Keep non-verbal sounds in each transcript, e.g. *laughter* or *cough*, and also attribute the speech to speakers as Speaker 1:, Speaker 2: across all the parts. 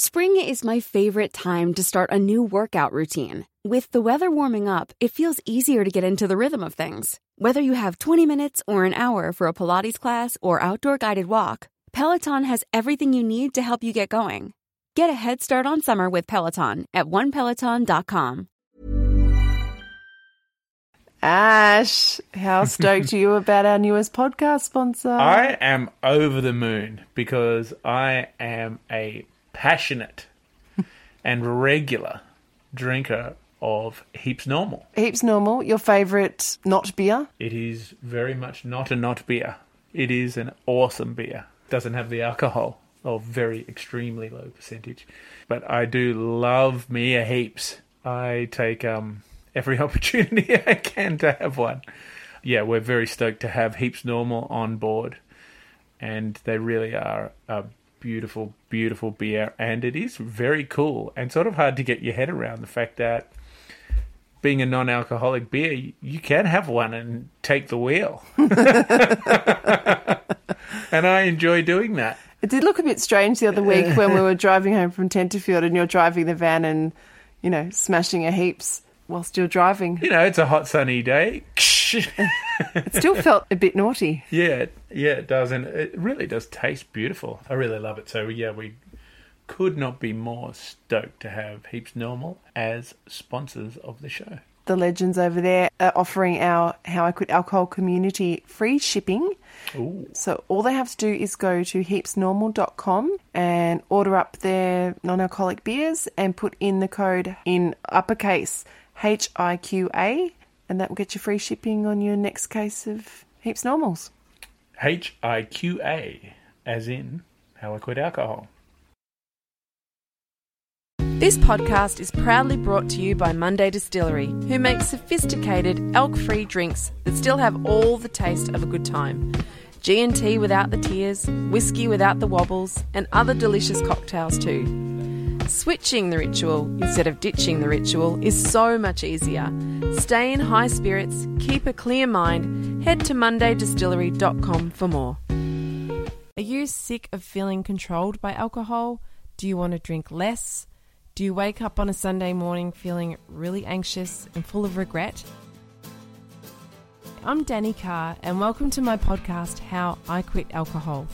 Speaker 1: Spring is my favorite time to start a new workout routine. With the weather warming up, it feels easier to get into the rhythm of things. Whether you have 20 minutes or an hour for a Pilates class or outdoor guided walk, Peloton has everything you need to help you get going. Get a head start on summer with Peloton at onepeloton.com.
Speaker 2: Ash, how stoked are you about our newest podcast sponsor?
Speaker 3: I am over the moon because I am a passionate and regular drinker of Heaps Normal.
Speaker 2: Heaps normal. Your favourite not beer?
Speaker 3: It is very much not a not beer. It is an awesome beer. Doesn't have the alcohol or very extremely low percentage. But I do love me a heaps. I take um every *laughs* opportunity I can to have one. Yeah, we're very stoked to have Heaps Normal on board. And they really are a beautiful, beautiful beer. And it is very cool and sort of hard to get your head around the fact that being a non alcoholic beer, you- you can have one and take the wheel. *laughs* *laughs* and I enjoy doing that.
Speaker 2: It did look a bit strange the other week when we were driving home from Tenterfield and you're driving the van and, you know, smashing a heaps whilst you're driving.
Speaker 3: You know, it's a hot sunny day. *laughs* *laughs*
Speaker 2: It still felt a bit naughty.
Speaker 3: Yeah, it- yeah, it does, and it really does taste beautiful. I really love it. So yeah, we could not be more stoked to have Heaps Normal as sponsors of the show.
Speaker 2: The legends over there are offering our How I Quit Alcohol community free shipping.
Speaker 3: Ooh,
Speaker 2: So all they have to do is go to heapsnormal.com and order up their non-alcoholic beers and put in the code in uppercase HIQA and that will get you free shipping on your next case of Heaps Normals.
Speaker 3: H I Q A, as in How I Quit Alcohol.
Speaker 4: This podcast is proudly brought to you by Monday Distillery, who makes sophisticated alc-free drinks that still have all the taste of a good time. G&T without the tears, whiskey without the wobbles, and other delicious cocktails too. Switching the ritual instead of ditching the ritual is so much easier. Stay in high spirits, keep a clear mind, head to mondaydistillery.com for more. Are you sick of feeling controlled by alcohol? Do you want to drink less? Do you wake up on a Sunday morning feeling really anxious and full of regret? I'm Danny Carr, and welcome to my podcast, How I Quit Alcohol.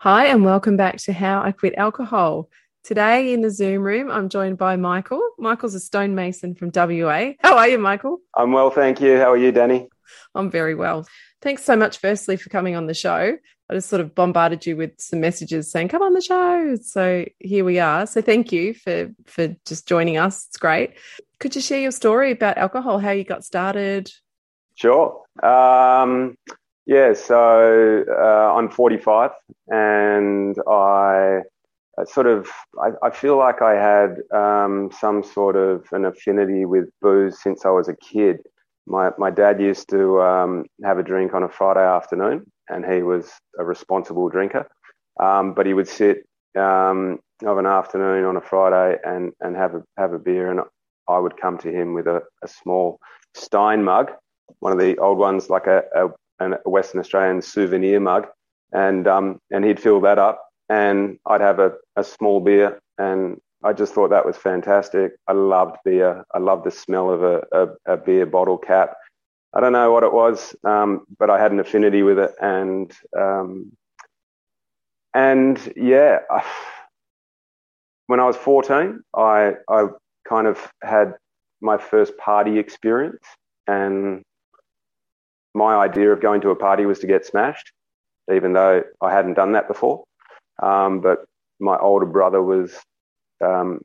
Speaker 4: Hi, and welcome back to How I Quit Alcohol. Today in the Zoom room, I'm joined by Michael. Michael's a stonemason from WA. How are you, Michael?
Speaker 5: I'm well, thank you. How are you, Danny?
Speaker 4: I'm very well. Thanks so much, firstly, for coming on the show. I just sort of bombarded you with some messages saying, come on the show. So here we are. So thank you for, for just joining us. It's great. Could you share your story about alcohol, how you got started?
Speaker 5: Sure. Um, yeah, so uh, I'm 45 and I sort of, I, I feel like I had um, some sort of an affinity with booze since I was a kid. My, my dad used to um, have a drink on a Friday afternoon and he was a responsible drinker. Um, but he would sit um, of an afternoon on a Friday and, and have a have a beer, and I would come to him with a, a small Stein mug, one of the old ones, like a, a, a Western Australian souvenir mug, and um, and he'd fill that up, and I'd have a, a small beer, and I just thought that was fantastic. I loved beer. I loved the smell of a, a, a beer bottle cap. I don't know what it was, um, but I had an affinity with it, and um, and yeah, I, *sighs* when I was 14, I I kind of had my first party experience, and my idea of going to a party was to get smashed, even though I hadn't done that before. Um, but my older brother was um,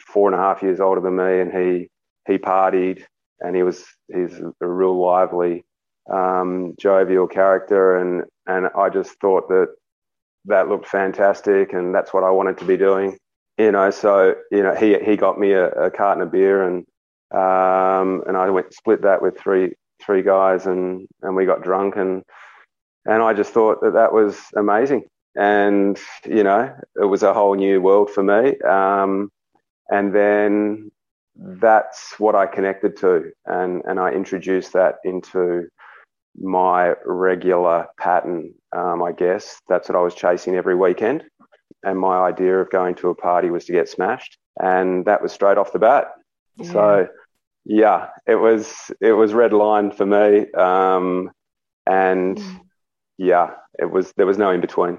Speaker 5: four and a half years older than me, and he he partied, and he was he's a real lively, um, jovial character, and and I just thought that that looked fantastic, and that's what I wanted to be doing, you know. So you know, he he got me a, a carton of beer, and um, and I went split that with three three guys, and and we got drunk, and and I just thought that that was amazing. And you know it was a whole new world for me. Um, and then that's what I connected to. And and I introduced that into my regular pattern um, I guess. That's what I was chasing every weekend. And my idea of going to a party was to get smashed. And that was straight off the bat. Yeah. so yeah it was it was red line for me um, and mm. yeah it was there was no in between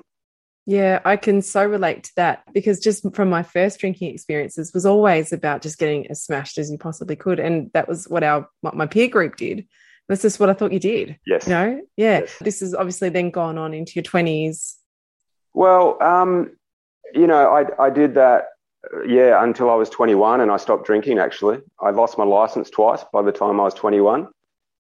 Speaker 6: yeah, I can so relate to that because just from my first drinking experiences was always about just getting as smashed as you possibly could, and that was what our what my peer group did. That's just what I thought you did.
Speaker 5: Yes.
Speaker 6: You know? Yeah. Yes. This is obviously then gone on into your twenties.
Speaker 5: Well, um, you know, I I did that yeah until I was 21, and I stopped drinking. Actually, I lost my license twice by the time I was 21.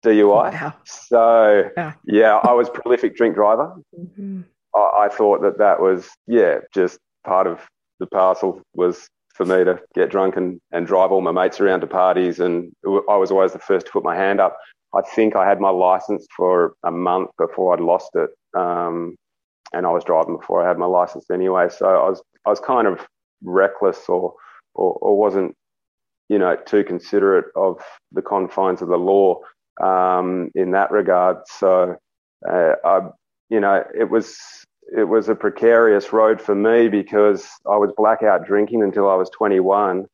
Speaker 5: DUI. Wow. So yeah. yeah, I was prolific drink driver. Mm-hmm. I, I thought that that was, yeah, just part of the parcel was for me to get drunk and, and drive all my mates around to parties. And I was always the first to put my hand up. I think I had my license for a month before I'd lost it. Um, and I was driving before I had my license anyway. So I was, I was kind of reckless or, or, or wasn't, you know, too considerate of the confines of the law um, in that regard. So uh, I, you know, it was it was a precarious road for me because I was blackout drinking until I was 21,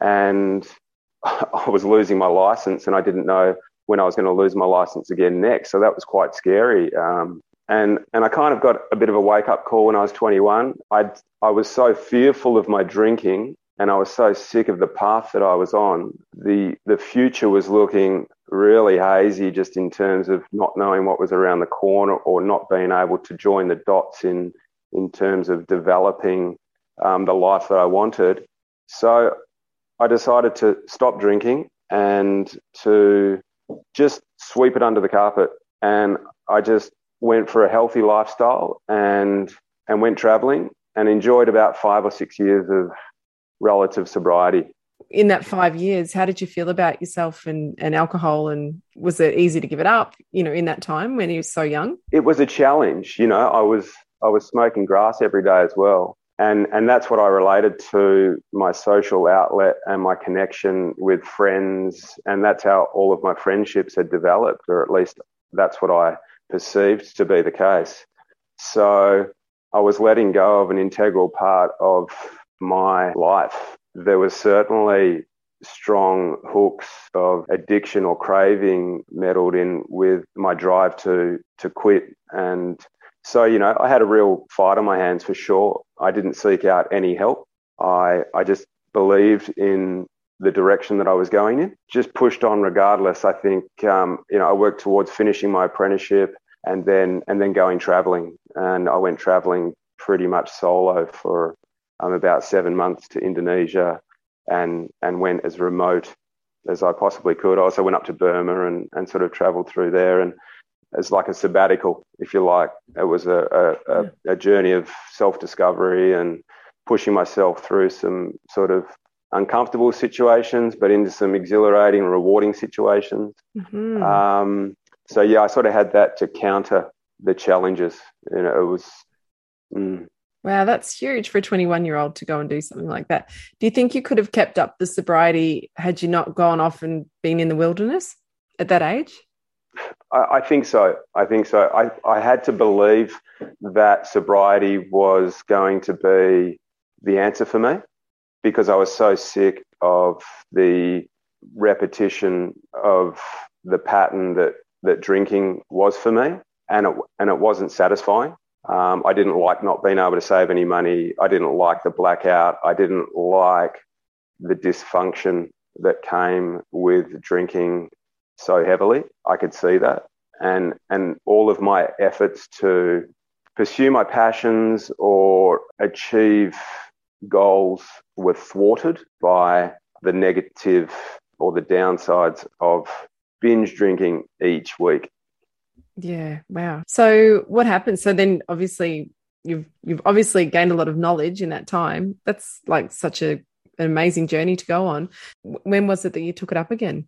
Speaker 5: and *laughs* I was losing my license, and I didn't know when I was going to lose my license again next. So that was quite scary. Um, and and I kind of got a bit of a wake up call when I was 21. I I was so fearful of my drinking, and I was so sick of the path that I was on. The the future was looking really hazy just in terms of not knowing what was around the corner or not being able to join the dots in in terms of developing um, the life that I wanted. So I decided to stop drinking and to just sweep it under the carpet. And I just went for a healthy lifestyle and and went traveling and enjoyed about five or six years of relative sobriety
Speaker 6: in that five years, how did you feel about yourself and, and alcohol? And was it easy to give it up, you know, in that time when you were so young?
Speaker 5: It was a challenge. You know, I was I was smoking grass every day as well. And and that's what I related to my social outlet and my connection with friends. And that's how all of my friendships had developed, or at least that's what I perceived to be the case. So I was letting go of an integral part of my life. There was certainly strong hooks of addiction or craving meddled in with my drive to to quit. And so you know I had a real fight on my hands for sure. I didn't seek out any help. I I just believed in the direction that I was going in just pushed on regardless. I think um, you know I worked towards finishing my apprenticeship and then and then going traveling and I went traveling pretty much solo for um, about seven months to Indonesia and, and went as remote as I possibly could. I also went up to Burma and, and sort of traveled through there and as like a sabbatical, if you like. It was a, a, a journey of self discovery and pushing myself through some sort of uncomfortable situations, but into some exhilarating, rewarding situations. Mm-hmm. Um, so yeah, I sort of had that to counter the challenges. You know, it was. Mm,
Speaker 6: Wow, that's huge for a 21 year old to go and do something like that. Do you think you could have kept up the sobriety had you not gone off and been in the wilderness at that age?
Speaker 5: I, I think so. I think so. I, I had to believe that sobriety was going to be the answer for me because I was so sick of the repetition of the pattern that that drinking was for me, and it and it wasn't satisfying. Um, I didn't like not being able to save any money. I didn't like the blackout. I didn't like the dysfunction that came with drinking so heavily. I could see that, and and all of my efforts to pursue my passions or achieve goals were thwarted by the negative or the downsides of binge drinking each week.
Speaker 4: Yeah, wow. So what happened? So then obviously you've you've obviously gained a lot of knowledge in that time. That's like such a an amazing journey to go on. When was it that you took it up again?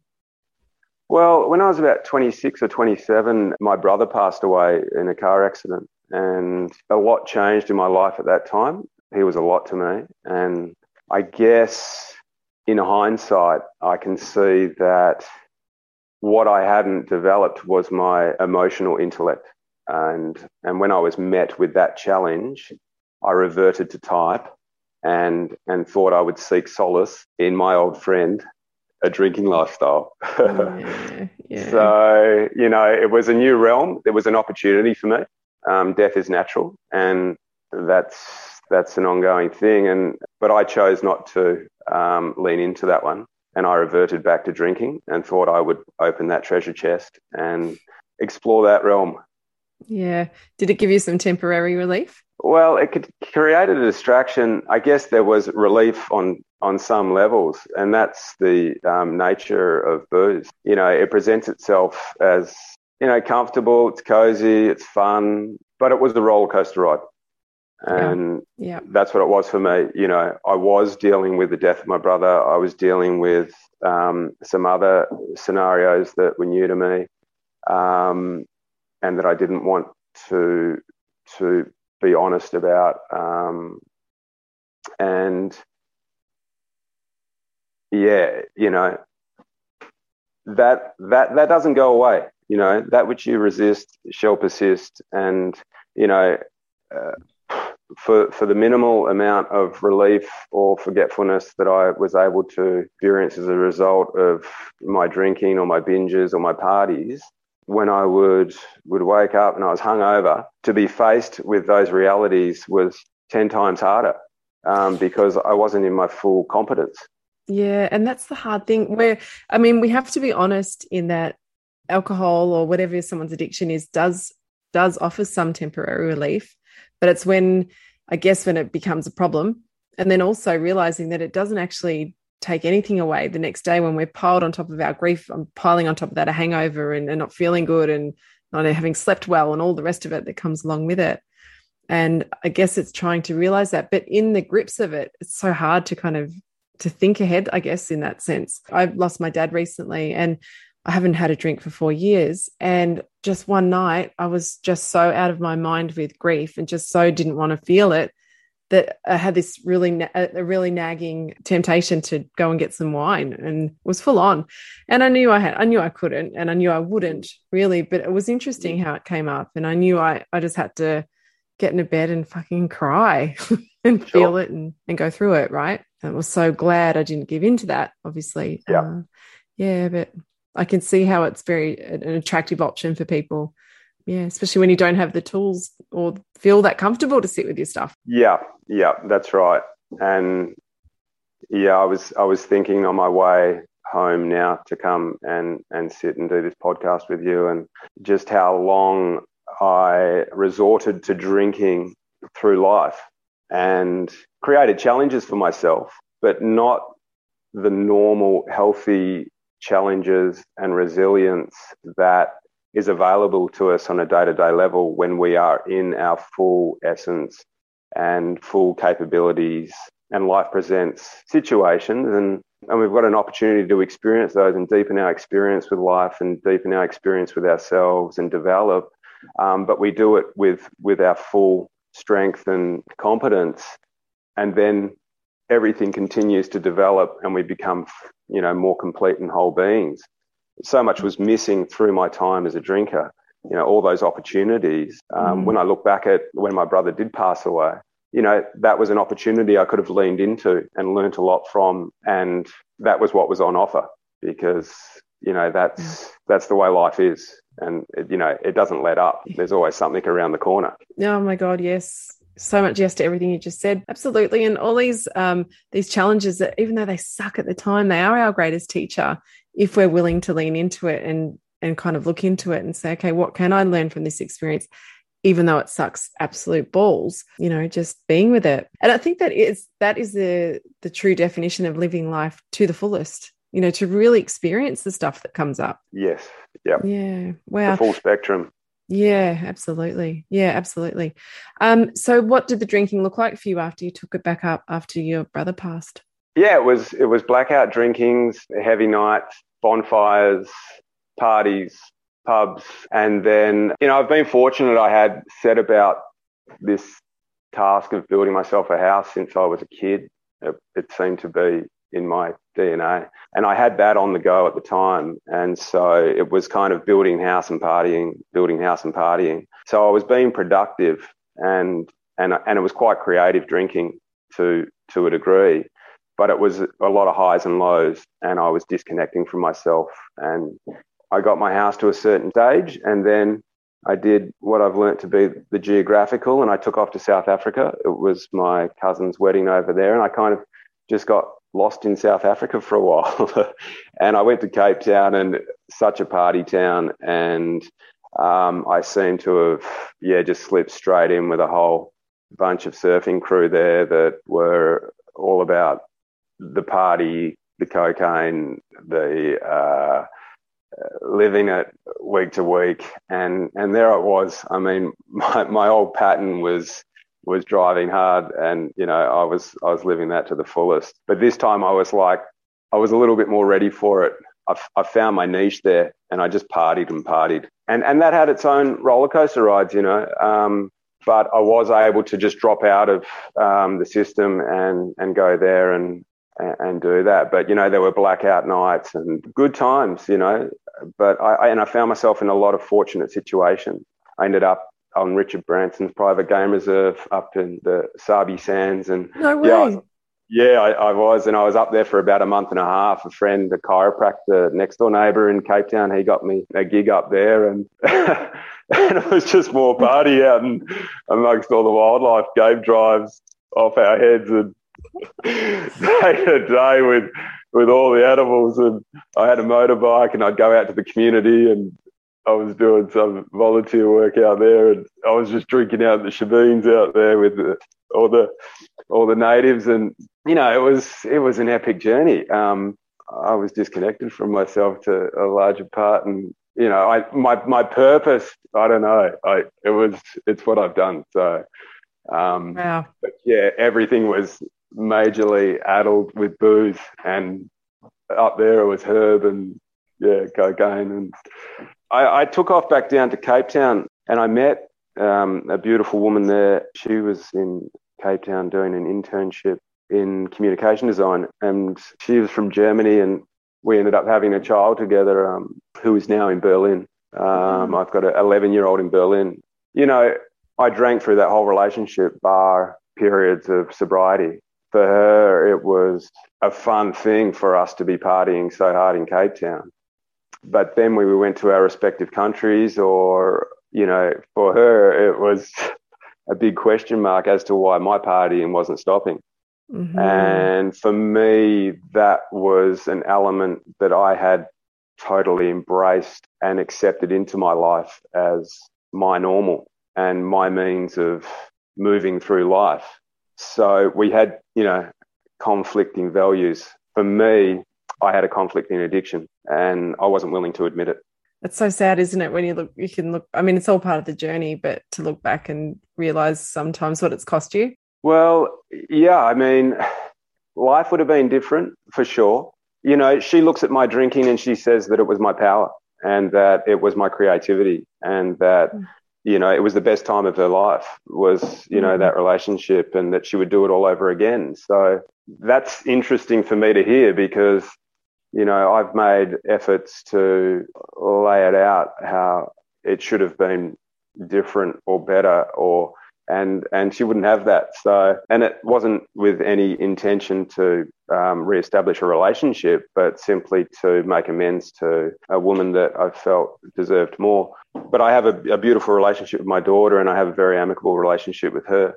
Speaker 5: Well, when I was about 26 or 27, my brother passed away in a car accident and a lot changed in my life at that time. He was a lot to me and I guess in hindsight, I can see that what I hadn't developed was my emotional intellect. And, and when I was met with that challenge, I reverted to type and, and thought I would seek solace in my old friend, a drinking lifestyle. yeah, *laughs* yeah. So, you know, it was a new realm. There was an opportunity for me. Um, death is natural, and that's that's an ongoing thing. And but I chose not to um, lean into that one, and I reverted back to drinking and thought I would open that treasure chest and explore that realm.
Speaker 4: Yeah. Did it give you some temporary relief?
Speaker 5: Well, it could create a distraction. I guess there was relief on on some levels, and that's the um, nature of booze. You know, it presents itself as you know comfortable, it's cozy, it's fun, but it was the roller coaster ride and yeah. yeah. that's what it was for me. You know, I was dealing with the death of my brother. I was dealing with um, some other scenarios that were new to me, um, and that I didn't want to to be honest about. Um, and yeah, you know, that that that doesn't go away. You know, that which you resist shall persist, and you know. Uh, for, for the minimal amount of relief or forgetfulness that I was able to experience as a result of my drinking or my binges or my parties, when I would would wake up and I was hungover, to be faced with those realities was ten times harder um, because I wasn't in my full competence.
Speaker 4: Yeah, and that's the hard thing. Where I mean, we have to be honest in that alcohol or whatever someone's addiction is does does offer some temporary relief but it's when I guess when it becomes a problem. And then also realizing that it doesn't actually take anything away the next day when we're piled on top of our grief, I'm piling on top of that a hangover and, and not feeling good and not having slept well and all the rest of it that comes along with it. And I guess it's trying to realize that. But in the grips of it, it's so hard to kind of to think ahead, I guess, in that sense. I've lost my dad recently and I haven't had a drink for four years. And just one night, I was just so out of my mind with grief and just so didn't want to feel it that I had this really, a really nagging temptation to go and get some wine and was full on. And I knew I had, I knew I couldn't and I knew I wouldn't really, but it was interesting how it came up. And I knew I, I just had to get into bed and fucking cry *laughs* and sure. feel it and, and go through it. Right. And I was so glad I didn't give in to that, obviously.
Speaker 5: Yeah. Uh,
Speaker 4: yeah. But I can see how it's very an attractive option for people. Yeah, especially when you don't have the tools or feel that comfortable to sit with your stuff.
Speaker 5: Yeah, yeah, that's right. And yeah, I was I was thinking on my way home now to come and and sit and do this podcast with you and just how long I resorted to drinking through life and created challenges for myself, but not the normal healthy challenges and resilience that is available to us on a day to day level when we are in our full essence and full capabilities. And life presents situations, and, and we've got an opportunity to experience those and deepen our experience with life and deepen our experience with ourselves and develop. Um, but we do it with, with our full strength and competence. And then everything continues to develop and we become, you know, more complete and whole beings. So much was missing through my time as a drinker. You know, all those opportunities. Um, mm. When I look back at when my brother did pass away, you know, that was an opportunity I could have leaned into and learnt a lot from. And that was what was on offer because you know, that's that's the way life is, and it, you know, it doesn't let up. There's always something around the corner.
Speaker 4: Oh my god, yes. So much yes to everything you just said. Absolutely. And all these um these challenges that even though they suck at the time, they are our greatest teacher if we're willing to lean into it and and kind of look into it and say, okay, what can I learn from this experience? Even though it sucks absolute balls, you know, just being with it. And I think that is that is the the true definition of living life to the fullest. You know, to really experience the stuff that comes up.
Speaker 5: Yes. Yeah.
Speaker 4: Yeah. Wow.
Speaker 5: The full spectrum.
Speaker 4: Yeah, absolutely. Yeah, absolutely. Um, so what did the drinking look like for you after you took it back up after your brother passed?
Speaker 5: Yeah, it was it was blackout drinkings, heavy nights, bonfires, parties, pubs, and then you know I've been fortunate. I had set about this task of building myself a house since I was a kid. It, it seemed to be in my DNA, and I had that on the go at the time, and so it was kind of building house and partying, building house and partying. So I was being productive, and and and it was quite creative drinking to to a degree but it was a lot of highs and lows and I was disconnecting from myself and I got my house to a certain stage and then I did what I've learnt to be the geographical and I took off to South Africa. It was my cousin's wedding over there and I kind of just got lost in South Africa for a while. *laughs* and I went to Cape Town and such a party town and um, I seem to have, yeah, just slipped straight in with a whole bunch of surfing crew there that were all about the party, the cocaine, the uh, living it week to week, and and there I was. I mean, *laughs* my my old pattern was was driving hard, and you know I was I was living that to the fullest. But this time I was like I was a little bit more ready for it. I, I found my niche there, and I just partied and partied, and and that had its own roller coaster rides, you know. Um, but I was able to just drop out of um, the system and and go there and and do that. But you know, there were blackout nights and good times, you know. But I, I, and I found myself in a lot of fortunate situations. I ended up on Richard Branson's private game reserve up in the Sabi Sands, and
Speaker 4: no way.
Speaker 5: yeah, yeah, I, I, was, and I was up there for about a month and a half. A friend, a chiropractor, next door neighbour in Cape Town, he got me a gig up there, and *laughs* and it was just more party out and amongst all the wildlife, game drives off our heads, and *laughs* day to day with with all the animals. And I had a motorbike, and I'd go out to the community, and I was doing some volunteer work out there, and I was just drinking out the shebeens out there with the, all the all the natives, and you know, it was it was an epic journey. Um, I was disconnected from myself to a larger part, and you know, I my my purpose. I don't know. I it was it's what I've done. So. Um,
Speaker 4: wow.
Speaker 5: But yeah, everything was majorly addled with booze, and up there it was herb and yeah, cocaine. And I, I took off back down to Cape Town, and I met um, a beautiful woman there. She was in Cape Town doing an internship in communication design, and she was from Germany, and we ended up having a child together, um, who is now in Berlin. Um, I've got an 11 year old in Berlin. You know, I drank through that whole relationship, bar periods of sobriety for her, it was a fun thing for us to be partying so hard in Cape Town. But then we went to our respective countries, or, you know, for her, it was *laughs* a big question mark as to why my partying wasn't stopping. Mm-hmm. And for me, that was an element that I had totally embraced and accepted into my life as my normal and my means of moving through life. So we had, you know, conflicting values. For me, I had a conflict in addiction and I wasn't willing to admit it.
Speaker 4: It's so sad, isn't it? When you look, you can look, I mean, it's all part of the journey, but to look back and realize sometimes what it's cost you.
Speaker 5: Well, yeah, I mean, life would have been different for sure. You know, she looks at my drinking and she says that it was my power and that it was my creativity and that mm you know, it was the best time of her life was, you know, mm-hmm. that relationship and that she would do it all over again. So that's interesting for me to hear because, you know, I've made efforts to lay it out how it should have been different or better or and and she wouldn't have that. So, and it wasn't with any intention to um, re-establish a relationship, but simply to make amends to a woman that I felt deserved more. But I have a, a beautiful relationship with my daughter, and I have a very amicable relationship with her.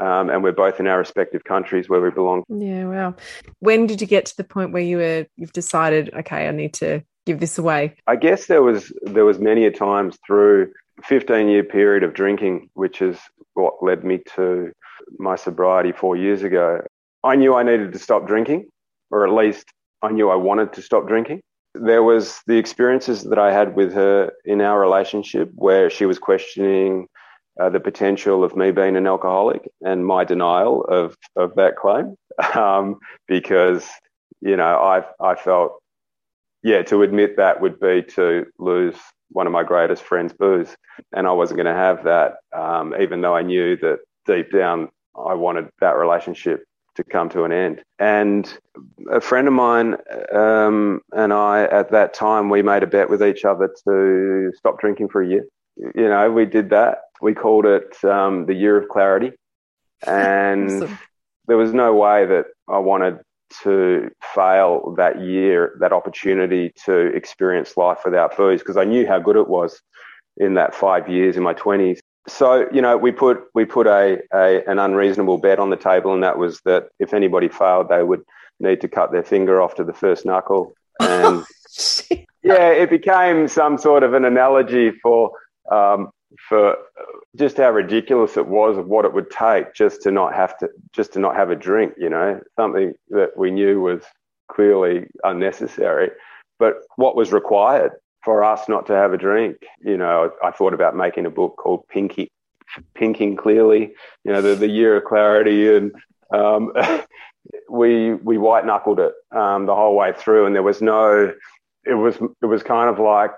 Speaker 5: Um, and we're both in our respective countries where we belong.
Speaker 6: Yeah, wow. When did you get to the point where you were you've decided, okay, I need to give this away?
Speaker 5: I guess there was there was many a times through 15 year period of drinking, which is what led me to my sobriety four years ago. I knew I needed to stop drinking, or at least I knew I wanted to stop drinking. There was the experiences that I had with her in our relationship where she was questioning uh, the potential of me being an alcoholic and my denial of, of that claim *laughs* um, because, you know, I, I felt, yeah, to admit that would be to lose one of my greatest friends, booze. And I wasn't going to have that, um, even though I knew that deep down I wanted that relationship to come to an end. And a friend of mine um, and I, at that time, we made a bet with each other to stop drinking for a year. You know, we did that. We called it um, the year of clarity. And *laughs* awesome. there was no way that I wanted to fail that year, that opportunity to experience life without booze, because I knew how good it was in that five years in my 20s. So, you know, we put we put a, a an unreasonable bet on the table, and that was that if anybody failed, they would need to cut their finger off to the first knuckle. *laughs* And yeah, it became some sort of an analogy for um, for just how ridiculous it was of what it would take just to not have to just to not have a drink you know? Something that we knew was clearly unnecessary. But what was required for us not to have a drink you know i thought about making a book called pinky pinking clearly you know the, the year of clarity and um, *laughs* we we white knuckled it um, the whole way through and there was no it was it was kind of like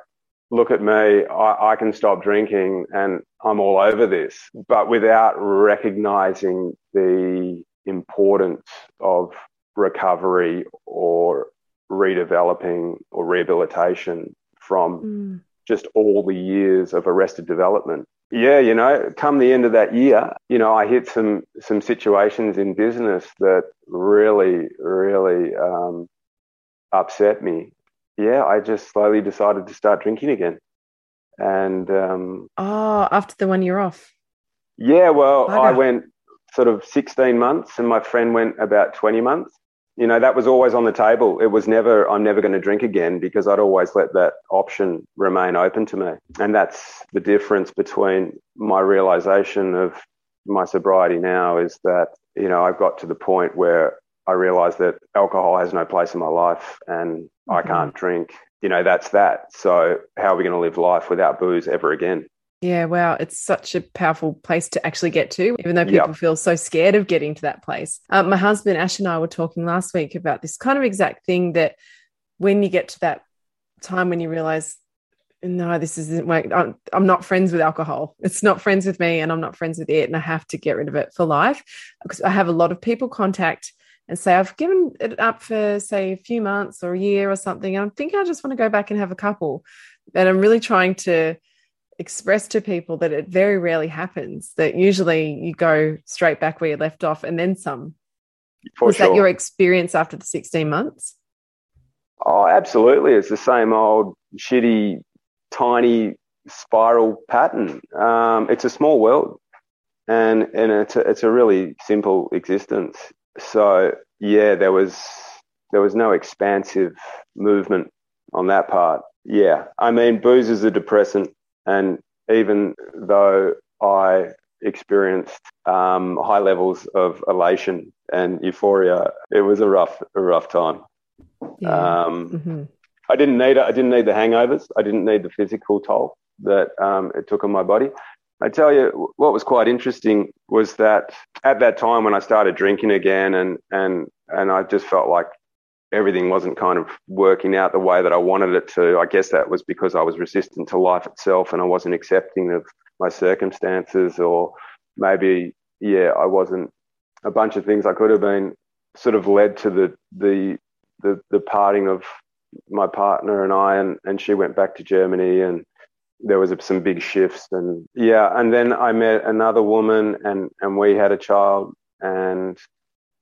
Speaker 5: look at me, I, I, can stop drinking and I'm all over this, but without recognizing the importance of recovery or redeveloping or rehabilitation from mm. just all the years of arrested development. Yeah, you know, come the end of that year, you know, I hit some some situations in business that really, really um, upset me yeah, I just slowly decided to start drinking again. And um,
Speaker 6: oh, after the one year off.
Speaker 5: Yeah, well, I went sort of 16 months, and my friend went about 20 months. You know, that was always on the table. It was never, I'm never going to drink again because I'd always let that option remain open to me. And that's the difference between my realization of my sobriety now is that, you know, I've got to the point where I realized that alcohol has no place in my life and mm-hmm. I can't drink. You know, that's that. So, how are we going to live life without booze ever again?
Speaker 6: Yeah, wow. It's such a powerful place to actually get to, even though people yep. feel so scared of getting to that place. Um, my husband, Ash, and I were talking last week about this kind of exact thing that when you get to that time when you realize, no, this isn't, I'm, I'm not friends with alcohol. It's not friends with me, and I'm not friends with it. And I have to get rid of it for life because I have a lot of people contact and say, I've given it up for, say, a few months or a year or something. And I'm thinking I just want to go back and have a couple. And I'm really trying to express to people that it very rarely happens, that usually you go straight back where you left off and then some. For Was sure. that your experience after the 16 months?
Speaker 5: Oh, absolutely. It's the same old shitty, tiny spiral pattern. Um, it's a small world and, and it's, a, it's a really simple existence so yeah, there was there was no expansive movement on that part. Yeah, I mean, booze is a depressant, and even though I experienced um, high levels of elation and euphoria, it was a rough a rough time. Yeah. Um, mm-hmm. I didn't need it, I didn't need the hangovers. I didn't need the physical toll that um, it took on my body. I tell you, what was quite interesting was that at that time when I started drinking again, and and and I just felt like everything wasn't kind of working out the way that I wanted it to. I guess that was because I was resistant to life itself, and I wasn't accepting of my circumstances, or maybe yeah, I wasn't. A bunch of things I could have been sort of led to the the the, the parting of my partner and I, and, and she went back to Germany, and there was some big shifts and yeah and then i met another woman and and we had a child and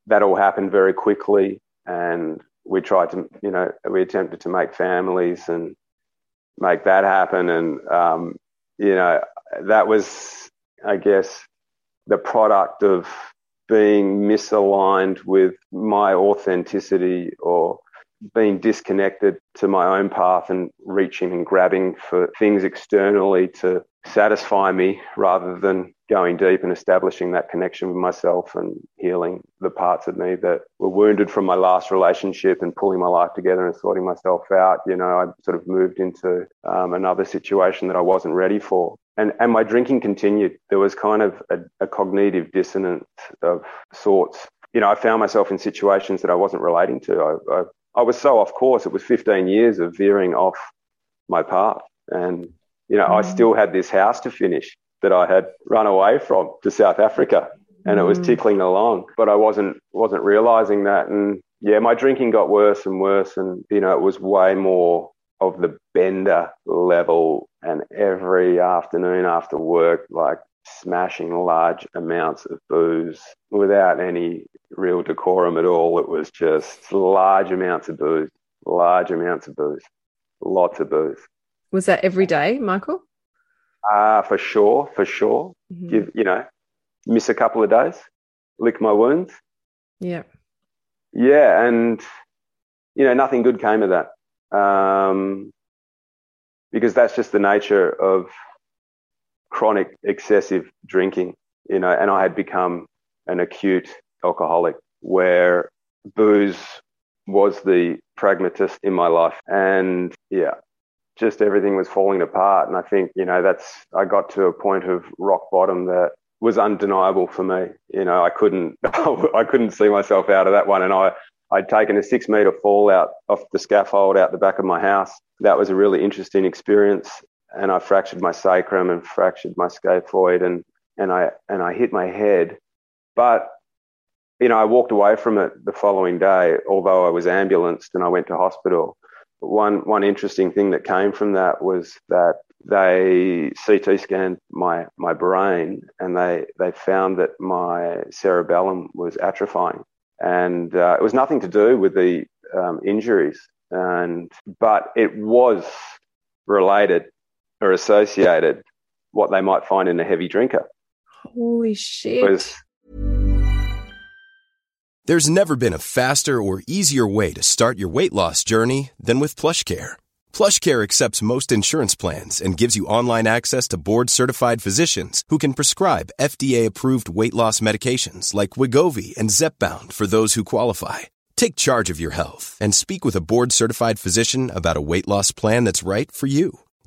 Speaker 5: that all happened very quickly and we tried to you know we attempted to make families and make that happen and um, you know that was i guess the product of being misaligned with my authenticity or being disconnected to my own path and reaching and grabbing for things externally to satisfy me rather than going deep and establishing that connection with myself and healing the parts of me that were wounded from my last relationship and pulling my life together and sorting myself out. You know, I sort of moved into um, another situation that I wasn't ready for. And, and my drinking continued. There was kind of a, a cognitive dissonance of sorts you know, I found myself in situations that I wasn't relating to. I, I, I was so off course. It was 15 years of veering off my path. And, you know, mm. I still had this house to finish that I had run away from to South Africa and mm. it was mm. tickling along, but I wasn't, wasn't realizing that. And yeah, my drinking got worse and worse. And, you know, it was way more of the bender level. And every afternoon after work, like smashing large amounts of booze without any real decorum at all. It was just large amounts of booze, large amounts of booze, lots of booze.
Speaker 6: Was that every day, Michael?
Speaker 5: Uh, for sure, for sure. Mm-hmm. Give, you know, miss a couple of days, lick my wounds.
Speaker 6: Yeah.
Speaker 5: Yeah. And, you know, nothing good came of that. Um, because that's just the nature of chronic excessive drinking, you know, and I had become an acute alcoholic where booze was the pragmatist in my life. And yeah, just everything was falling apart. And I think, you know, that's, I got to a point of rock bottom that was undeniable for me. You know, I couldn't, *laughs* I couldn't see myself out of that one. And I, I'd taken a six meter fall out off the scaffold out the back of my house. That was a really interesting experience and I fractured my sacrum and fractured my scaphoid and and I and I hit my head. But you know, I walked away from it the following day, although I was ambulanced and I went to hospital. One one interesting thing that came from that was that they CT scanned my my brain and they they found that my cerebellum was atrophying, and uh, it was nothing to do with the um, injuries, and but it was related are associated what they might find in a heavy drinker.
Speaker 6: Holy shit.
Speaker 7: There's never been a faster or easier way to start your weight loss journey than with PlushCare. PlushCare accepts most insurance plans and gives you online access to board-certified physicians who can prescribe FDA-approved weight loss medications like Wegovy and Zepbound for those who qualify. Take charge of your health and speak with a board-certified physician about a weight loss plan that's right for you.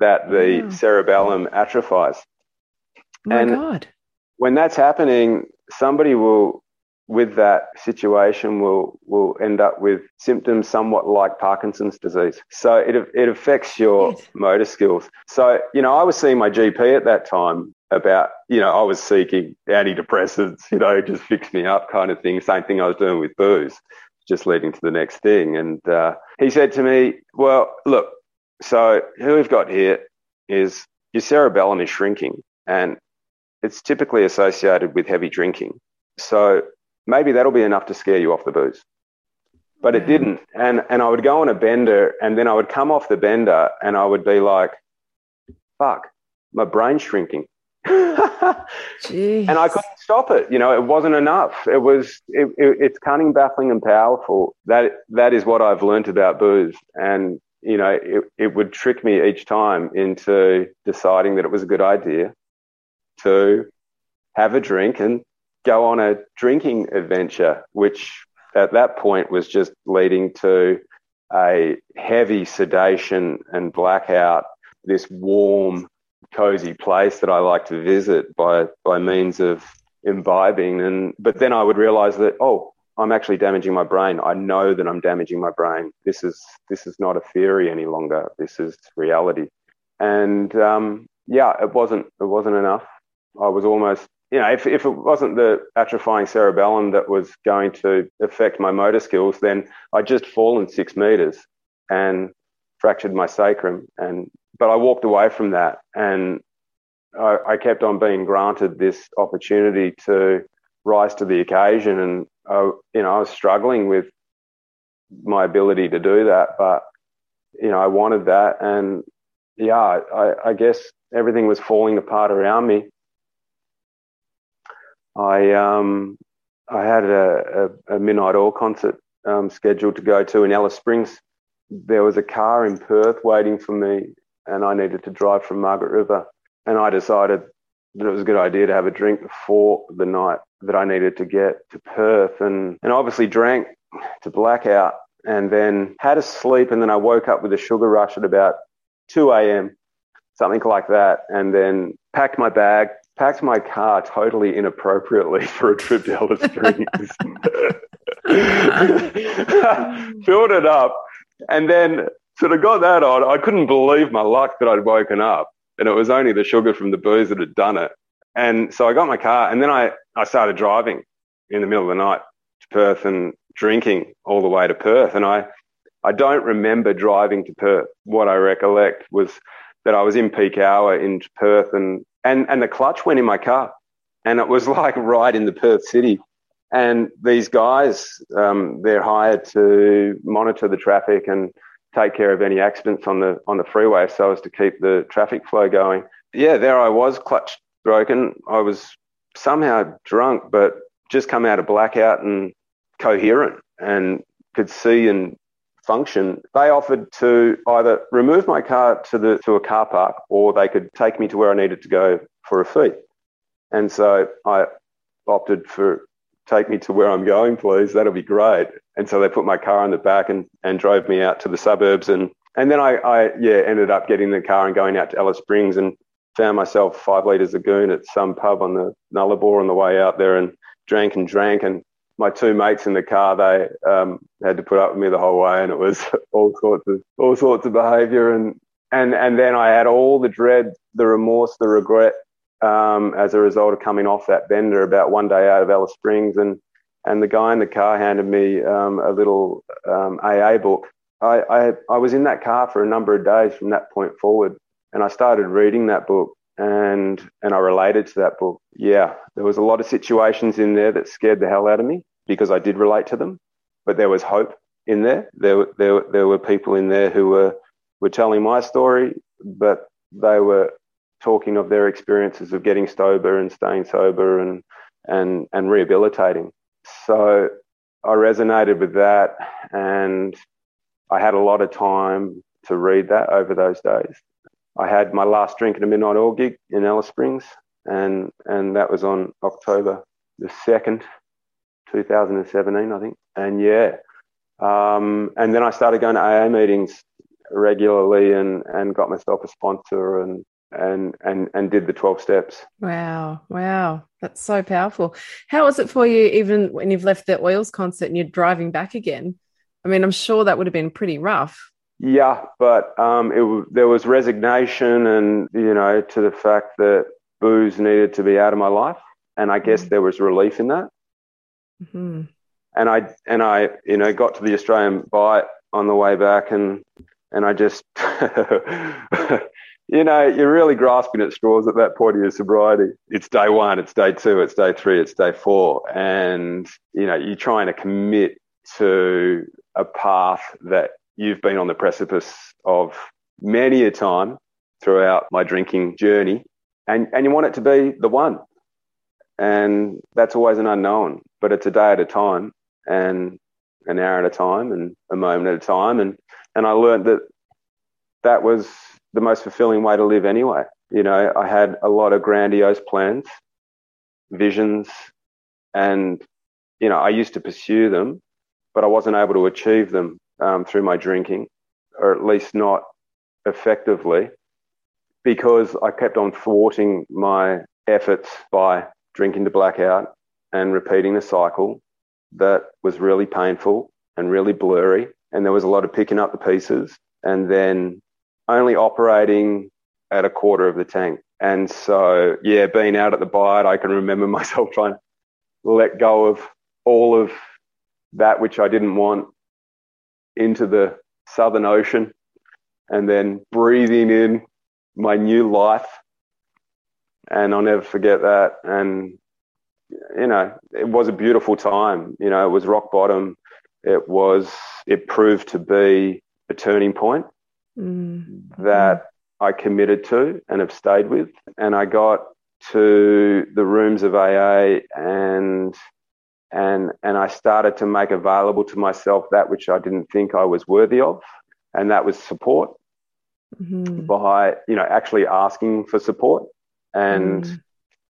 Speaker 5: that the cerebellum atrophies.
Speaker 6: Oh my and God.
Speaker 5: When that's happening, somebody will, with that situation, will will end up with symptoms somewhat like Parkinson's disease. So it it affects your yes. motor skills. So you know, I was seeing my GP at that time about you know I was seeking antidepressants, you know, just fix me up kind of thing. Same thing I was doing with booze, just leading to the next thing. And uh, he said to me, "Well, look." So who we've got here is your cerebellum is shrinking and it's typically associated with heavy drinking. So maybe that'll be enough to scare you off the booze. But it hmm. didn't. And and I would go on a bender and then I would come off the bender and I would be like, fuck, my brain's shrinking. *laughs* and I couldn't stop it. You know, it wasn't enough. It was it, it, it's cunning, baffling, and powerful. That that is what I've learned about booze. And you know, it, it would trick me each time into deciding that it was a good idea to have a drink and go on a drinking adventure, which at that point was just leading to a heavy sedation and blackout, this warm cozy place that I like to visit by by means of imbibing. And but then I would realize that oh, I'm actually damaging my brain. I know that I'm damaging my brain. This is this is not a theory any longer. This is reality. And um, yeah, it wasn't it wasn't enough. I was almost you know, if, if it wasn't the atrophying cerebellum that was going to affect my motor skills, then I'd just fallen six meters and fractured my sacrum. And but I walked away from that, and I, I kept on being granted this opportunity to rise to the occasion. And I, you know, I was struggling with my ability to do that, but you know, I wanted that, and yeah, I, I guess everything was falling apart around me I um, I had a, a, a, midnight oil concert um, scheduled to go to in Alice Springs. There was a car in Perth waiting for me, and I needed to drive from Margaret River. And I decided that it was a good idea to have a drink before the night that I needed to get to Perth, and and obviously drank to blackout, and then had a sleep, and then I woke up with a sugar rush at about 2 a.m. Something like that, and then packed my bag, packed my car totally inappropriately *laughs* for a trip to Alice Springs. *laughs* Filled it up and then sort of got that on. I couldn't believe my luck that I'd woken up and it was only the sugar from the booze that had done it. And so I got my car and then I, I started driving in the middle of the night to Perth and drinking all the way to Perth. And I, I don't remember driving to Perth. What I recollect was that I was in peak hour in Perth and and and the clutch went in my car, and it was *laughs* like right in the Perth city. And these guys, um, they're hired to monitor the traffic and take care of any accidents on the on the freeway, so as to keep the traffic flow going. Yeah, there I was, clutch broken. I was somehow drunk, but just come out of blackout and coherent, and could see and function, they offered to either remove my car to the to a car park or they could take me to where I needed to go for a fee. And so I opted for take me to where I'm going, please. That'll be great. And so they put my car in the back and, and drove me out to the suburbs. And, and then I, I, yeah, ended up getting the car and going out to Alice Springs and found myself five litres of goon at some pub on the Nullarbor on the way out there and drank and drank. And my two mates in the car, they um, had to put up with me the whole way, and it was *laughs* all sorts of all sorts of behaviour, and and and then I had all the dread, the remorse, the regret um, as a result of coming off that bender about one day out of Alice Springs, and and the guy in the car handed me um, a little AA um, book. I, I I was in that car for a number of days from that point forward, and I started reading that book and and I related to that book. Yeah, there was a lot of situations in there that scared the hell out of me because I did relate to them, but there was hope in there. There, there, there were people in there who were, were telling my story, but they were talking of their experiences of getting sober and staying sober and, and, and rehabilitating. So I resonated with that and I had a lot of time to read that over those days. I had my last drink at a midnight oil gig in Alice Springs and, and that was on October the 2nd 2017, I think. And yeah, um, and then I started going to AA meetings regularly and, and got myself a sponsor and, and, and, and did the 12 steps.
Speaker 6: Wow. Wow. That's so powerful. How was it for you, even when you've left the oils concert and you're driving back again? I mean, I'm sure that would have been pretty rough.
Speaker 5: Yeah, but um, it, there was resignation and, you know, to the fact that booze needed to be out of my life. And I guess mm. there was relief in that. Mm-hmm. And I and I you know got to the Australian Bight on the way back, and and I just *laughs* you know you're really grasping at straws at that point of your sobriety. It's day one, it's day two, it's day three, it's day four, and you know you're trying to commit to a path that you've been on the precipice of many a time throughout my drinking journey, and and you want it to be the one. And that's always an unknown but it's a day at a time and an hour at a time and a moment at a time. And and I learned that that was the most fulfilling way to live anyway. You know I had a lot of grandiose plans visions and you know I used to pursue them but I wasn't able to achieve them um, through my drinking or at least not effectively because I kept on thwarting my efforts by drinking to blackout and repeating the cycle that was really painful and really blurry. And there was a lot of picking up the pieces and then only operating at a quarter of the tank. And so, yeah, being out at the Bight, I can remember *laughs* myself trying to let go of all of that which I didn't want into the Southern Ocean and then breathing in my new life. And I'll never forget that. And, you know, it was a beautiful time. You know, it was rock bottom. It was, it proved to be a turning point mm-hmm. that I committed to and have stayed with. And I got to the rooms of AA and and and I started to make available to myself that which I didn't think I was worthy of, and that was support mm-hmm. by you know actually asking for support and mm.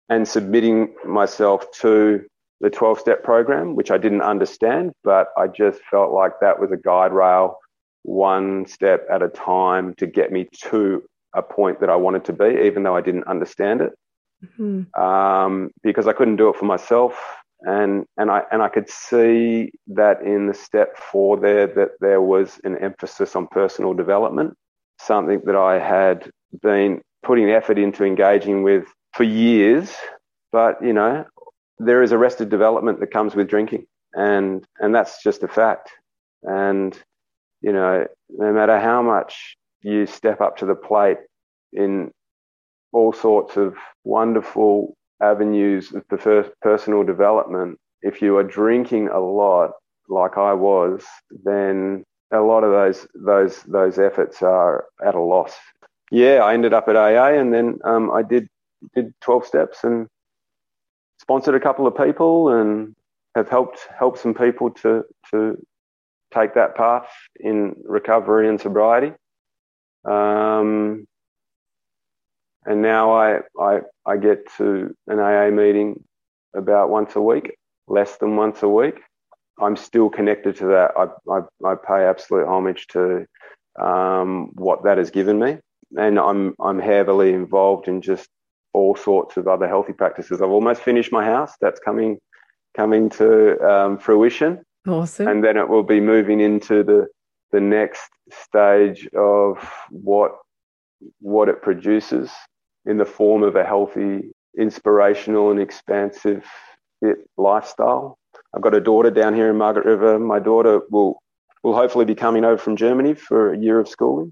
Speaker 5: and submitting myself to the 12 step program, which I didn't understand, but I just felt like that was a guide rail, one step at a time to get me to a point that I wanted to be, even though I didn't understand it. Mm-hmm. Um, because I couldn't do it for myself and and I and I could see that in the step four there that there was an emphasis on personal development, something that I had been putting effort into engaging with for years, but you know there is arrested development that comes with drinking, and and that's just a fact, and you know no matter how much you step up to the plate in all sorts of wonderful avenues of personal development, if you are drinking a lot, like I was, then a lot of those those those efforts are at a loss. Yeah, I ended up at AA, and then um, I did did twelve steps and sponsored a couple of people, and have helped helped some people to to take that path in recovery and sobriety. Um, and now I, I, I get to an AA meeting about once a week, less than once a week. I'm still connected to that. I, I, I pay absolute homage to um, what that has given me. And I'm, I'm heavily involved in just all sorts of other healthy practices. I've almost finished my house. That's coming, coming to um, fruition.
Speaker 4: Awesome.
Speaker 5: And then it will be moving into the, the next stage of what, what it produces in the form of a healthy, inspirational, and expansive fit lifestyle. I've got a daughter down here in Margaret River. My daughter will will hopefully be coming over from Germany for a year of schooling.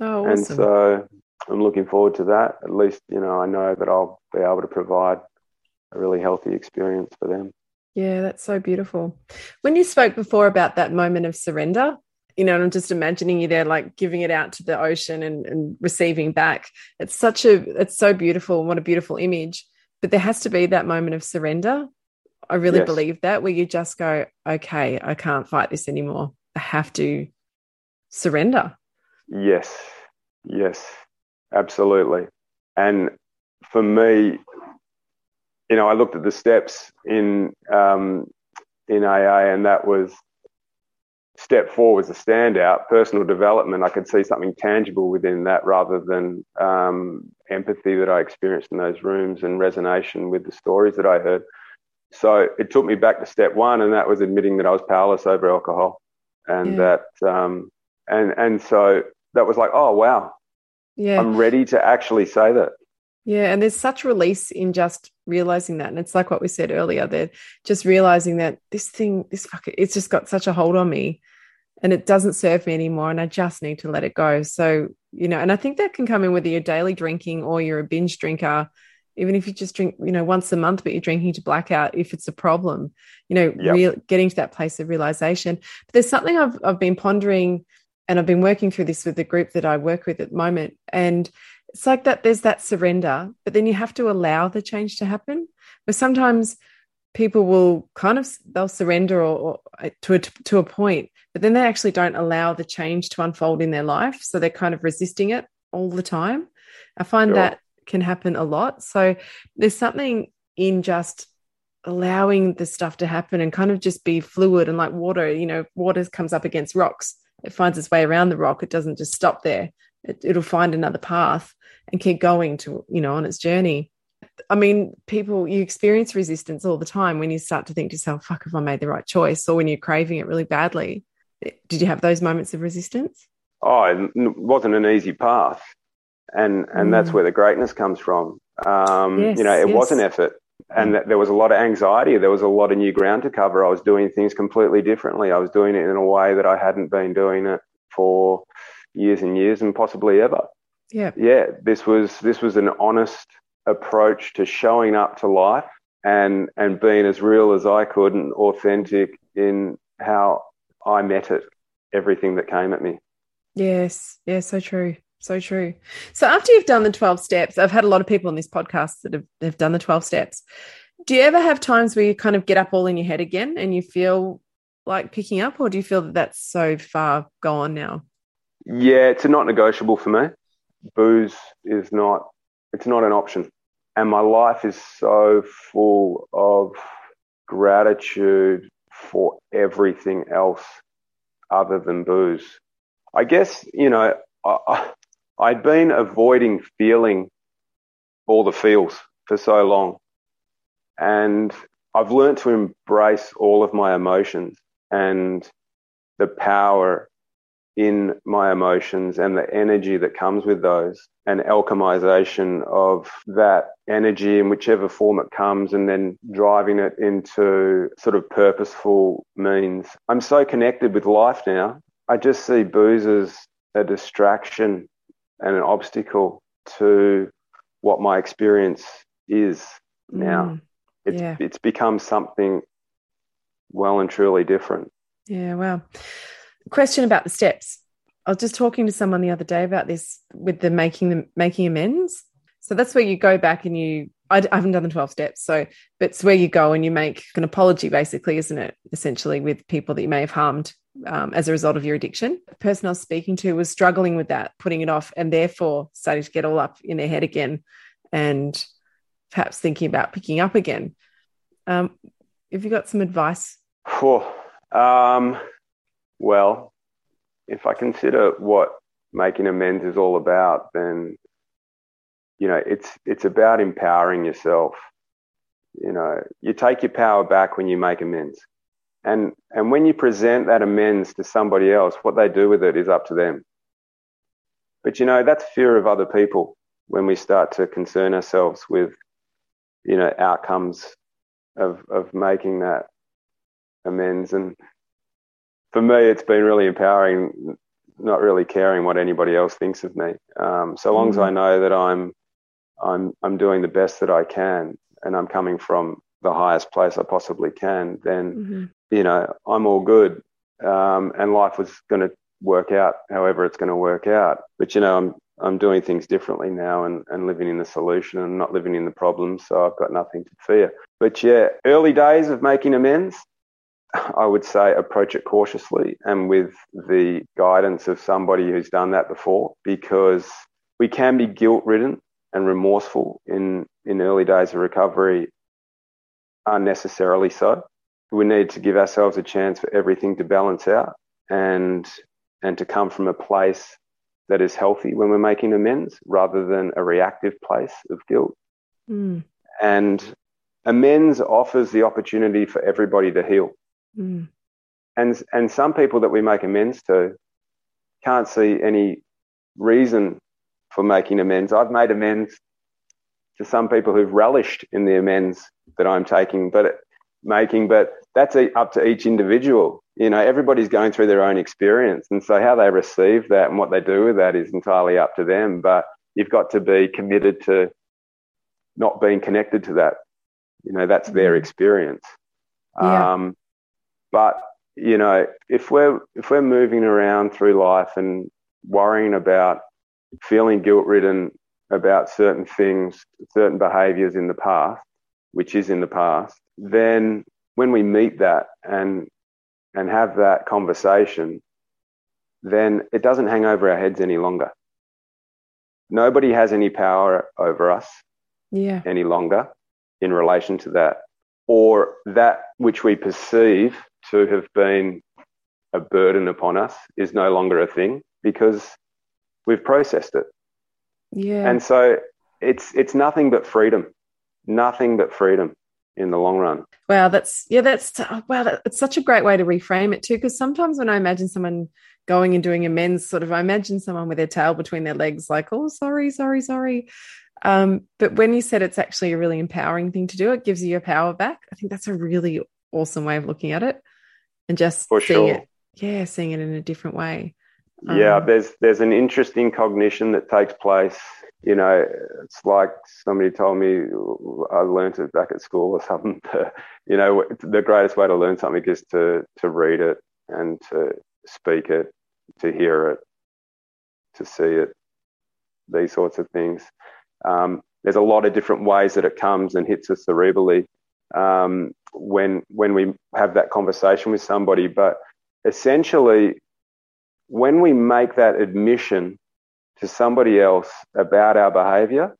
Speaker 4: Oh,
Speaker 5: awesome. And so I'm looking forward to that. At least, you know, I know that I'll be able to provide a really healthy experience for them.
Speaker 4: Yeah, that's so beautiful. When you spoke before about that moment of surrender, you know, and I'm just imagining you there, like giving it out to the ocean and, and receiving back. It's such a, it's so beautiful. What a beautiful image. But there has to be that moment of surrender. I really yes. believe that where you just go, okay, I can't fight this anymore. I have to surrender.
Speaker 5: Yes, yes, absolutely. And for me, you know, I looked at the steps in um, in AA, and that was step four was a standout. Personal development, I could see something tangible within that rather than um, empathy that I experienced in those rooms and resonance with the stories that I heard. So it took me back to step one, and that was admitting that I was powerless over alcohol, and yeah. that um, and and so that was like, oh wow, yeah, I'm ready to actually say that.
Speaker 4: Yeah, and there's such release in just realizing that, and it's like what we said earlier. That just realizing that this thing, this fuck, it's just got such a hold on me, and it doesn't serve me anymore, and I just need to let it go. So you know, and I think that can come in whether you're daily drinking or you're a binge drinker. Even if you just drink, you know, once a month, but you're drinking to blackout, if it's a problem, you know, yep. real, getting to that place of realization. But there's something I've I've been pondering, and I've been working through this with the group that I work with at the moment, and it's like that there's that surrender but then you have to allow the change to happen but sometimes people will kind of they'll surrender or, or uh, to a, to a point but then they actually don't allow the change to unfold in their life so they're kind of resisting it all the time. I find sure. that can happen a lot. So there's something in just allowing the stuff to happen and kind of just be fluid and like water you know water comes up against rocks. It finds its way around the rock. It doesn't just stop there. It, it'll find another path and keep going to, you know, on its journey. I mean, people, you experience resistance all the time when you start to think to yourself, fuck, if I made the right choice, or when you're craving it really badly. Did you have those moments of resistance?
Speaker 5: Oh, it wasn't an easy path. And, and mm. that's where the greatness comes from. Um, yes, you know, it yes. was an effort and mm. there was a lot of anxiety. There was a lot of new ground to cover. I was doing things completely differently. I was doing it in a way that I hadn't been doing it for years and years and possibly ever.
Speaker 4: Yeah.
Speaker 5: Yeah. This was this was an honest approach to showing up to life and and being as real as I could and authentic in how I met it, everything that came at me.
Speaker 4: Yes. Yeah, so true. So true. So after you've done the 12 steps, I've had a lot of people on this podcast that have, have done the 12 steps. Do you ever have times where you kind of get up all in your head again and you feel like picking up, or do you feel that that's so far gone now?
Speaker 5: Yeah, it's not negotiable for me. Booze is not, it's not an option. And my life is so full of gratitude for everything else other than booze. I guess, you know, I, I'd been avoiding feeling all the feels for so long. And I've learned to embrace all of my emotions and the power in my emotions and the energy that comes with those and alchemization of that energy in whichever form it comes and then driving it into sort of purposeful means. I'm so connected with life now. I just see booze as a distraction and an obstacle to what my experience is now. Mm, it's yeah. it's become something well and truly different.
Speaker 4: Yeah, well. Question about the steps. I was just talking to someone the other day about this with the making the making amends. So that's where you go back and you I, haven't done the 12 steps. So, but it's where you go and you make an apology, basically, isn't it? Essentially, with people that you may have harmed um, as a result of your addiction. The person I was speaking to was struggling with that, putting it off, and therefore starting to get all up in their head again and perhaps thinking about picking up again. Um, have you got some advice?
Speaker 5: Um, well, if I consider what making amends is all about, then you know it's it's about empowering yourself. You know, you take your power back when you make amends. And, and when you present that amends to somebody else, what they do with it is up to them. But you know, that's fear of other people when we start to concern ourselves with, you know, outcomes of, of making that amends. And for me, it's been really empowering, not really caring what anybody else thinks of me. Um, so long mm-hmm. as I know that I'm, I'm, I'm doing the best that I can and I'm coming from the highest place I possibly can, then mm-hmm you know, I'm all good. Um, and life was going to work out however it's going to work out. But, you know, I'm, I'm doing things differently now and, and living in the solution and not living in the problem. So I've got nothing to fear. But yeah, early days of making amends, I would say approach it cautiously and with the guidance of somebody who's done that before because we can be guilt ridden and remorseful in, in early days of recovery unnecessarily so we need to give ourselves a chance for everything to balance out and and to come from a place that is healthy when we're making amends rather than a reactive place of guilt. Mm. And amends offers the opportunity for everybody to heal. Mm. And and some people that we make amends to can't see any reason for making amends. I've made amends to some people who've relished in the amends that I'm taking, but making, but that's up to each individual. You know, everybody's going through their own experience. And so how they receive that and what they do with that is entirely up to them. But you've got to be committed to not being connected to that. You know, that's their mm-hmm. experience. Yeah. Um, but, you know, if we're, if we're moving around through life and worrying about feeling guilt ridden about certain things, certain behaviors in the past, which is in the past, then when we meet that and and have that conversation, then it doesn't hang over our heads any longer. Nobody has any power over us
Speaker 4: yeah.
Speaker 5: any longer in relation to that. Or that which we perceive to have been a burden upon us is no longer a thing because we've processed it.
Speaker 4: Yeah.
Speaker 5: And so it's it's nothing but freedom, nothing but freedom in the long run.
Speaker 4: Wow, that's yeah, that's wow, it's such a great way to reframe it too. Because sometimes when I imagine someone going and doing a men's sort of, I imagine someone with their tail between their legs, like, oh, sorry, sorry, sorry. Um, but when you said it's actually a really empowering thing to do, it gives you your power back. I think that's a really awesome way of looking at it, and just
Speaker 5: For
Speaker 4: seeing
Speaker 5: sure.
Speaker 4: it, yeah, seeing it in a different way.
Speaker 5: yeah,
Speaker 4: Um,
Speaker 5: there's there's an interesting cognition that takes place. You know, it's like somebody told me I learned it back at school or something. *laughs* you know, the greatest way to learn something is to to read it and to speak it, to hear it, to see it, these sorts of things. Um, there's a lot of different ways that it comes and hits us cerebrally um, when when we have that conversation with somebody. But essentially, when we make that admission to somebody else about our behavior,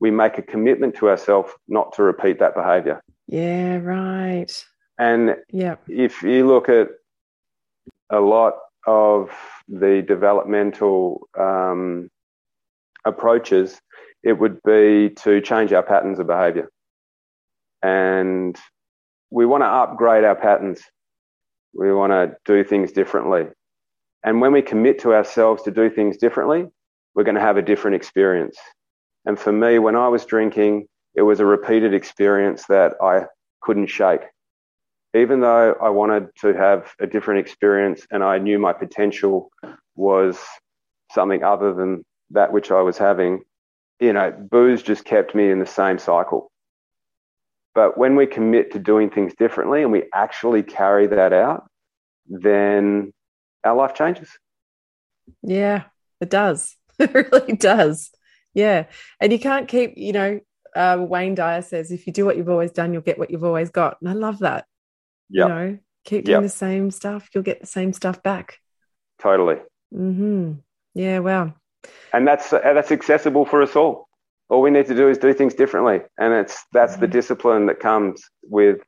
Speaker 5: we make a commitment to ourselves not to repeat that behavior.
Speaker 4: yeah, right.
Speaker 5: And
Speaker 4: Yeah,
Speaker 5: if you look at a lot of the developmental um, approaches, it would be to change our patterns of behavior. And we want to upgrade our patterns. We want to do things differently. And when we commit to ourselves to do things differently, we're going to have a different experience. And for me, when I was drinking, it was a repeated experience that I couldn't shake. Even though I wanted to have a different experience and I knew my potential was something other than that which I was having, you know, booze just kept me in the same cycle. But when we commit to doing things differently and we actually carry that out, then our life changes.
Speaker 4: yeah, it does. *laughs* It really does. Yeah, and you can't keep, you know, uh, Wayne Dyer says, if you do what you've always done, you'll get what you've always got, and I love that.
Speaker 5: Yeah,
Speaker 4: You know, keep doing
Speaker 5: Yep.
Speaker 4: the same stuff, you'll get the same stuff back.
Speaker 5: totally.
Speaker 4: Hmm. Yeah. Wow.
Speaker 5: And that's uh, that's accessible for us all. All we need to do is do things differently, and it's that's the discipline that comes with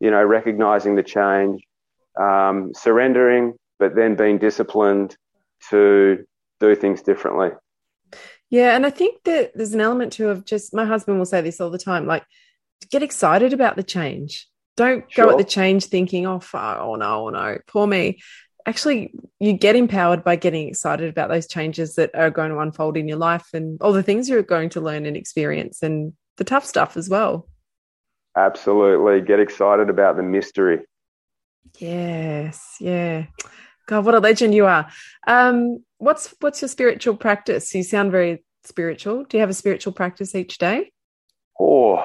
Speaker 5: you know recognizing the change, um, surrendering, but then being disciplined to do things differently.
Speaker 4: Yeah, and I think that there's an element too of just my husband will say this all the time, like get excited about the change. Don't go at the change thinking, oh, oh no, oh no, poor me. Actually, you get empowered by getting excited about those changes that are going to unfold in your life and all the things you're going to learn and experience and the tough stuff as well.
Speaker 5: Absolutely, get excited about the mystery.
Speaker 4: Yes, yeah. God, what a legend you are. Um, what's what's your spiritual practice? You sound very spiritual. Do you have a spiritual practice each day?
Speaker 5: Oh,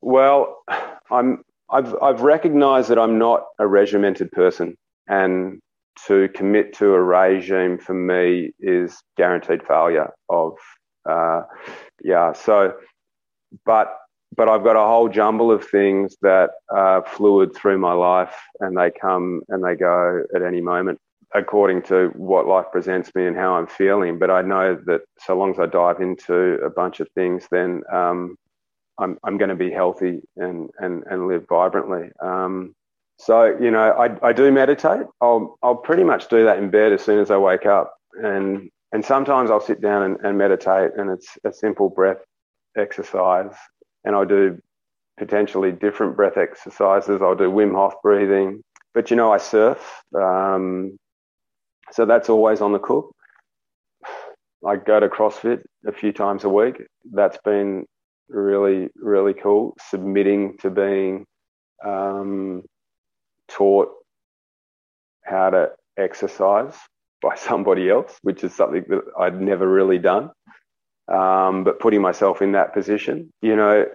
Speaker 5: well, I'm I've I've recognized that I'm not a regimented person, and to commit to a regime for me is guaranteed failure. Of uh, yeah, so but but I've got a whole jumble of things that are fluid through my life, and they come and they go at any moment according to what life presents me and how I'm feeling. But I know that so long as I dive into a bunch of things, then um, I'm I'm going to be healthy and and and live vibrantly. Um, so you know, I I do meditate. I'll I'll pretty much do that in bed as soon as I wake up, and and sometimes I'll sit down and, and meditate, and it's a simple breath exercise, and I'll do potentially different breath exercises. I'll do Wim Hof breathing, but you know, I surf, um, so that's always on the cook. I go to CrossFit a few times a week. That's been really, really cool. Submitting to being um, taught how to exercise by somebody else, which is something that I'd never really done. Um, but putting myself in that position, you know,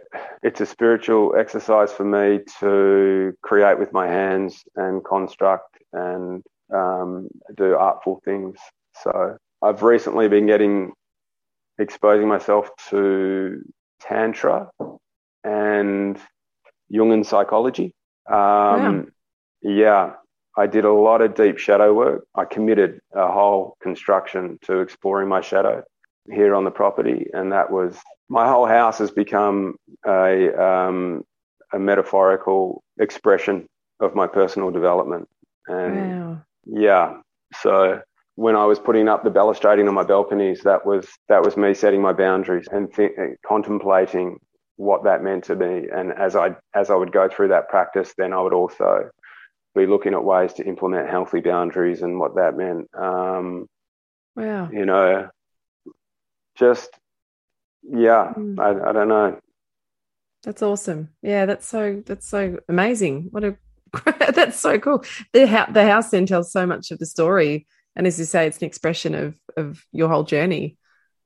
Speaker 5: it's a spiritual exercise for me to create with my hands and construct and um, do artful things. So I've recently been getting exposing myself to tantra and Jungian psychology. Um, Yeah, I did a lot of deep shadow work. I committed a whole construction to exploring my shadow here on the property, and that was my whole house has become a um, a metaphorical expression of my personal development. And
Speaker 4: Wow.
Speaker 5: yeah, so when I was putting up the balustrading on my balconies, that was that was me setting my boundaries and th- contemplating what that meant to me. And as I as I would go through that practice, then I would also be looking at ways to implement healthy boundaries and what that meant. Um,
Speaker 4: wow.
Speaker 5: You know, just yeah, mm. I, I don't know.
Speaker 4: That's awesome. Yeah, that's so that's so amazing. What a *laughs* that's so cool. The the house then tells so much of the story and as you say, it's an expression of of your whole journey.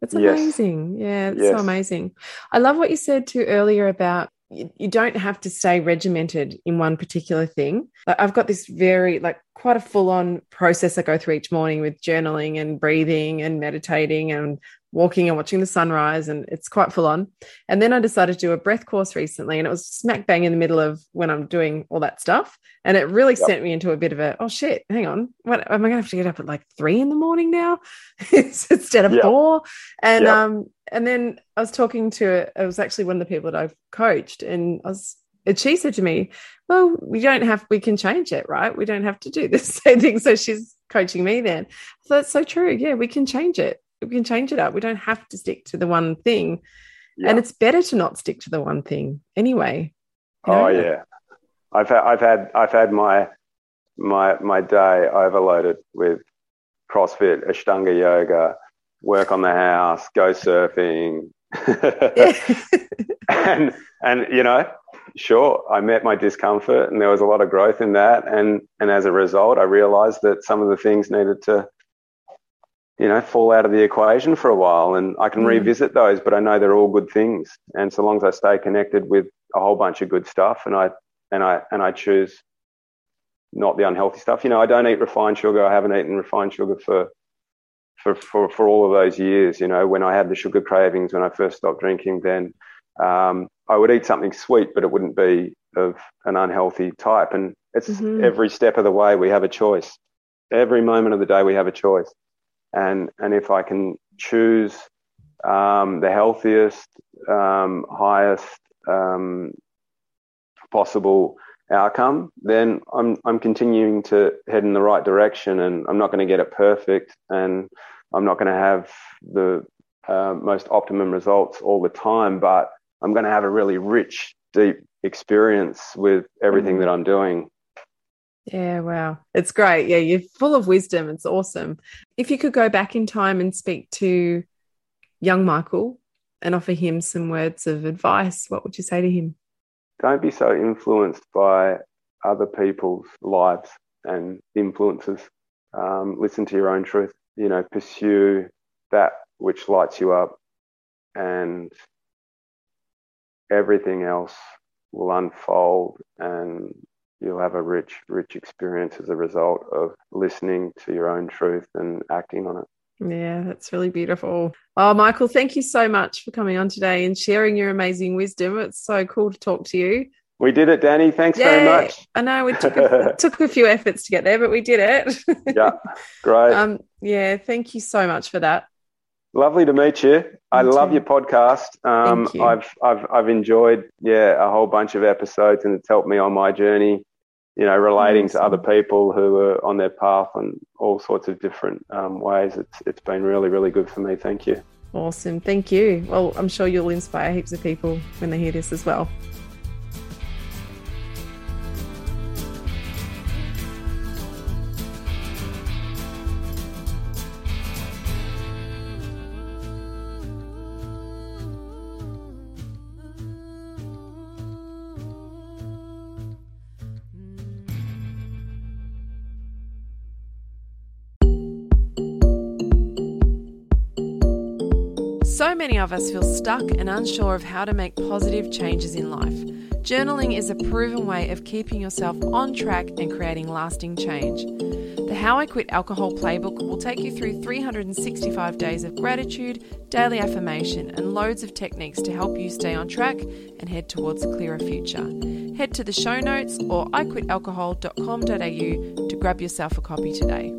Speaker 4: It's amazing. Yes. Yeah, it's yes. so amazing. I love what you said too earlier about you, don't have to stay regimented in one particular thing. Like I've got this very like quite a full on process I go through each morning with journaling and breathing and meditating and walking and watching the sunrise and it's quite full on and then i decided to do a breath course recently and it was smack bang in the middle of when i'm doing all that stuff and it really yep. sent me into a bit of a oh shit hang on what am i gonna have to get up at like three in the morning now *laughs* instead of yep. four and yep. um and then i was talking to it was actually one of the people that i've coached and i was and she said to me well we don't have we can change it right we don't have to do *laughs* the same thing so she's coaching me then so that's so true yeah we can change it we can change it up. We don't have to stick to the one thing. Yeah. And it's better to not stick to the one thing anyway.
Speaker 5: You oh, know? Oh yeah. I've had I've had I've had my my my day overloaded with CrossFit, Ashtanga yoga, work on the house, go surfing. *laughs* and and you know, sure, I met my discomfort and there was a lot of growth in that and and as a result I realized that some of the things needed to you know, fall out of the equation for a while and I can mm. revisit those, but I know they're all good things. And so long as I stay connected with a whole bunch of good stuff and I, and I, and I choose not the unhealthy stuff, you know, I don't eat refined sugar. I haven't eaten refined sugar for, for, for, for all of those years, you know, when I had the sugar cravings, when I first stopped drinking, then, um, I would eat something sweet, but it wouldn't be of an unhealthy type. And it's mm-hmm. every step of the way we have a choice. Every moment of the day we have a choice and and if I can choose um, the healthiest, um, highest um, possible outcome, then I'm I'm continuing to head in the right direction, and I'm not going to get it perfect, and I'm not going to have the uh, most optimum results all the time, but I'm going to have a really rich, deep experience with everything mm. that I'm doing.
Speaker 4: Yeah, wow. It's great. Yeah, you're full of wisdom. It's awesome. If you could go back in time and speak to young Michael and offer him some words of advice, what would you say to him?
Speaker 5: Don't be so influenced by other people's lives and influences. Um, listen to your own truth. You know, pursue that which lights you up, and everything else will unfold and you'll have a rich, rich experience as a result of listening to your own truth and acting on it.
Speaker 4: Yeah, that's really beautiful. Oh, Michael, thank you so much for coming on today and sharing your amazing wisdom. It's so cool to talk to you.
Speaker 5: We did it, Danny. Thanks yeah, very much.
Speaker 4: I know we took a, *laughs* took a few efforts to get there, but we did it.
Speaker 5: yeah, *laughs* great.
Speaker 4: Um, yeah, thank you so much for that.
Speaker 5: Lovely to meet you. I love your podcast. Um, you. I've I've I've enjoyed yeah a whole bunch of episodes, and it's helped me on my journey you know, relating awesome. to other people who are on their path and all sorts of different um, ways. It's it's been really really good for me. Thank you.
Speaker 4: Awesome, thank you. Well, I'm sure you'll inspire heaps of people when they hear this as well. So many of us feel stuck and unsure of how to make positive changes in life. Journaling is a proven way of keeping yourself on track and creating lasting change. The How I Quit Alcohol Playbook will take you through 365 days of gratitude, daily affirmation, and loads of techniques to help you stay on track and head towards a clearer future. Head to the show notes or iquitalcohol.com.au to grab yourself a copy today.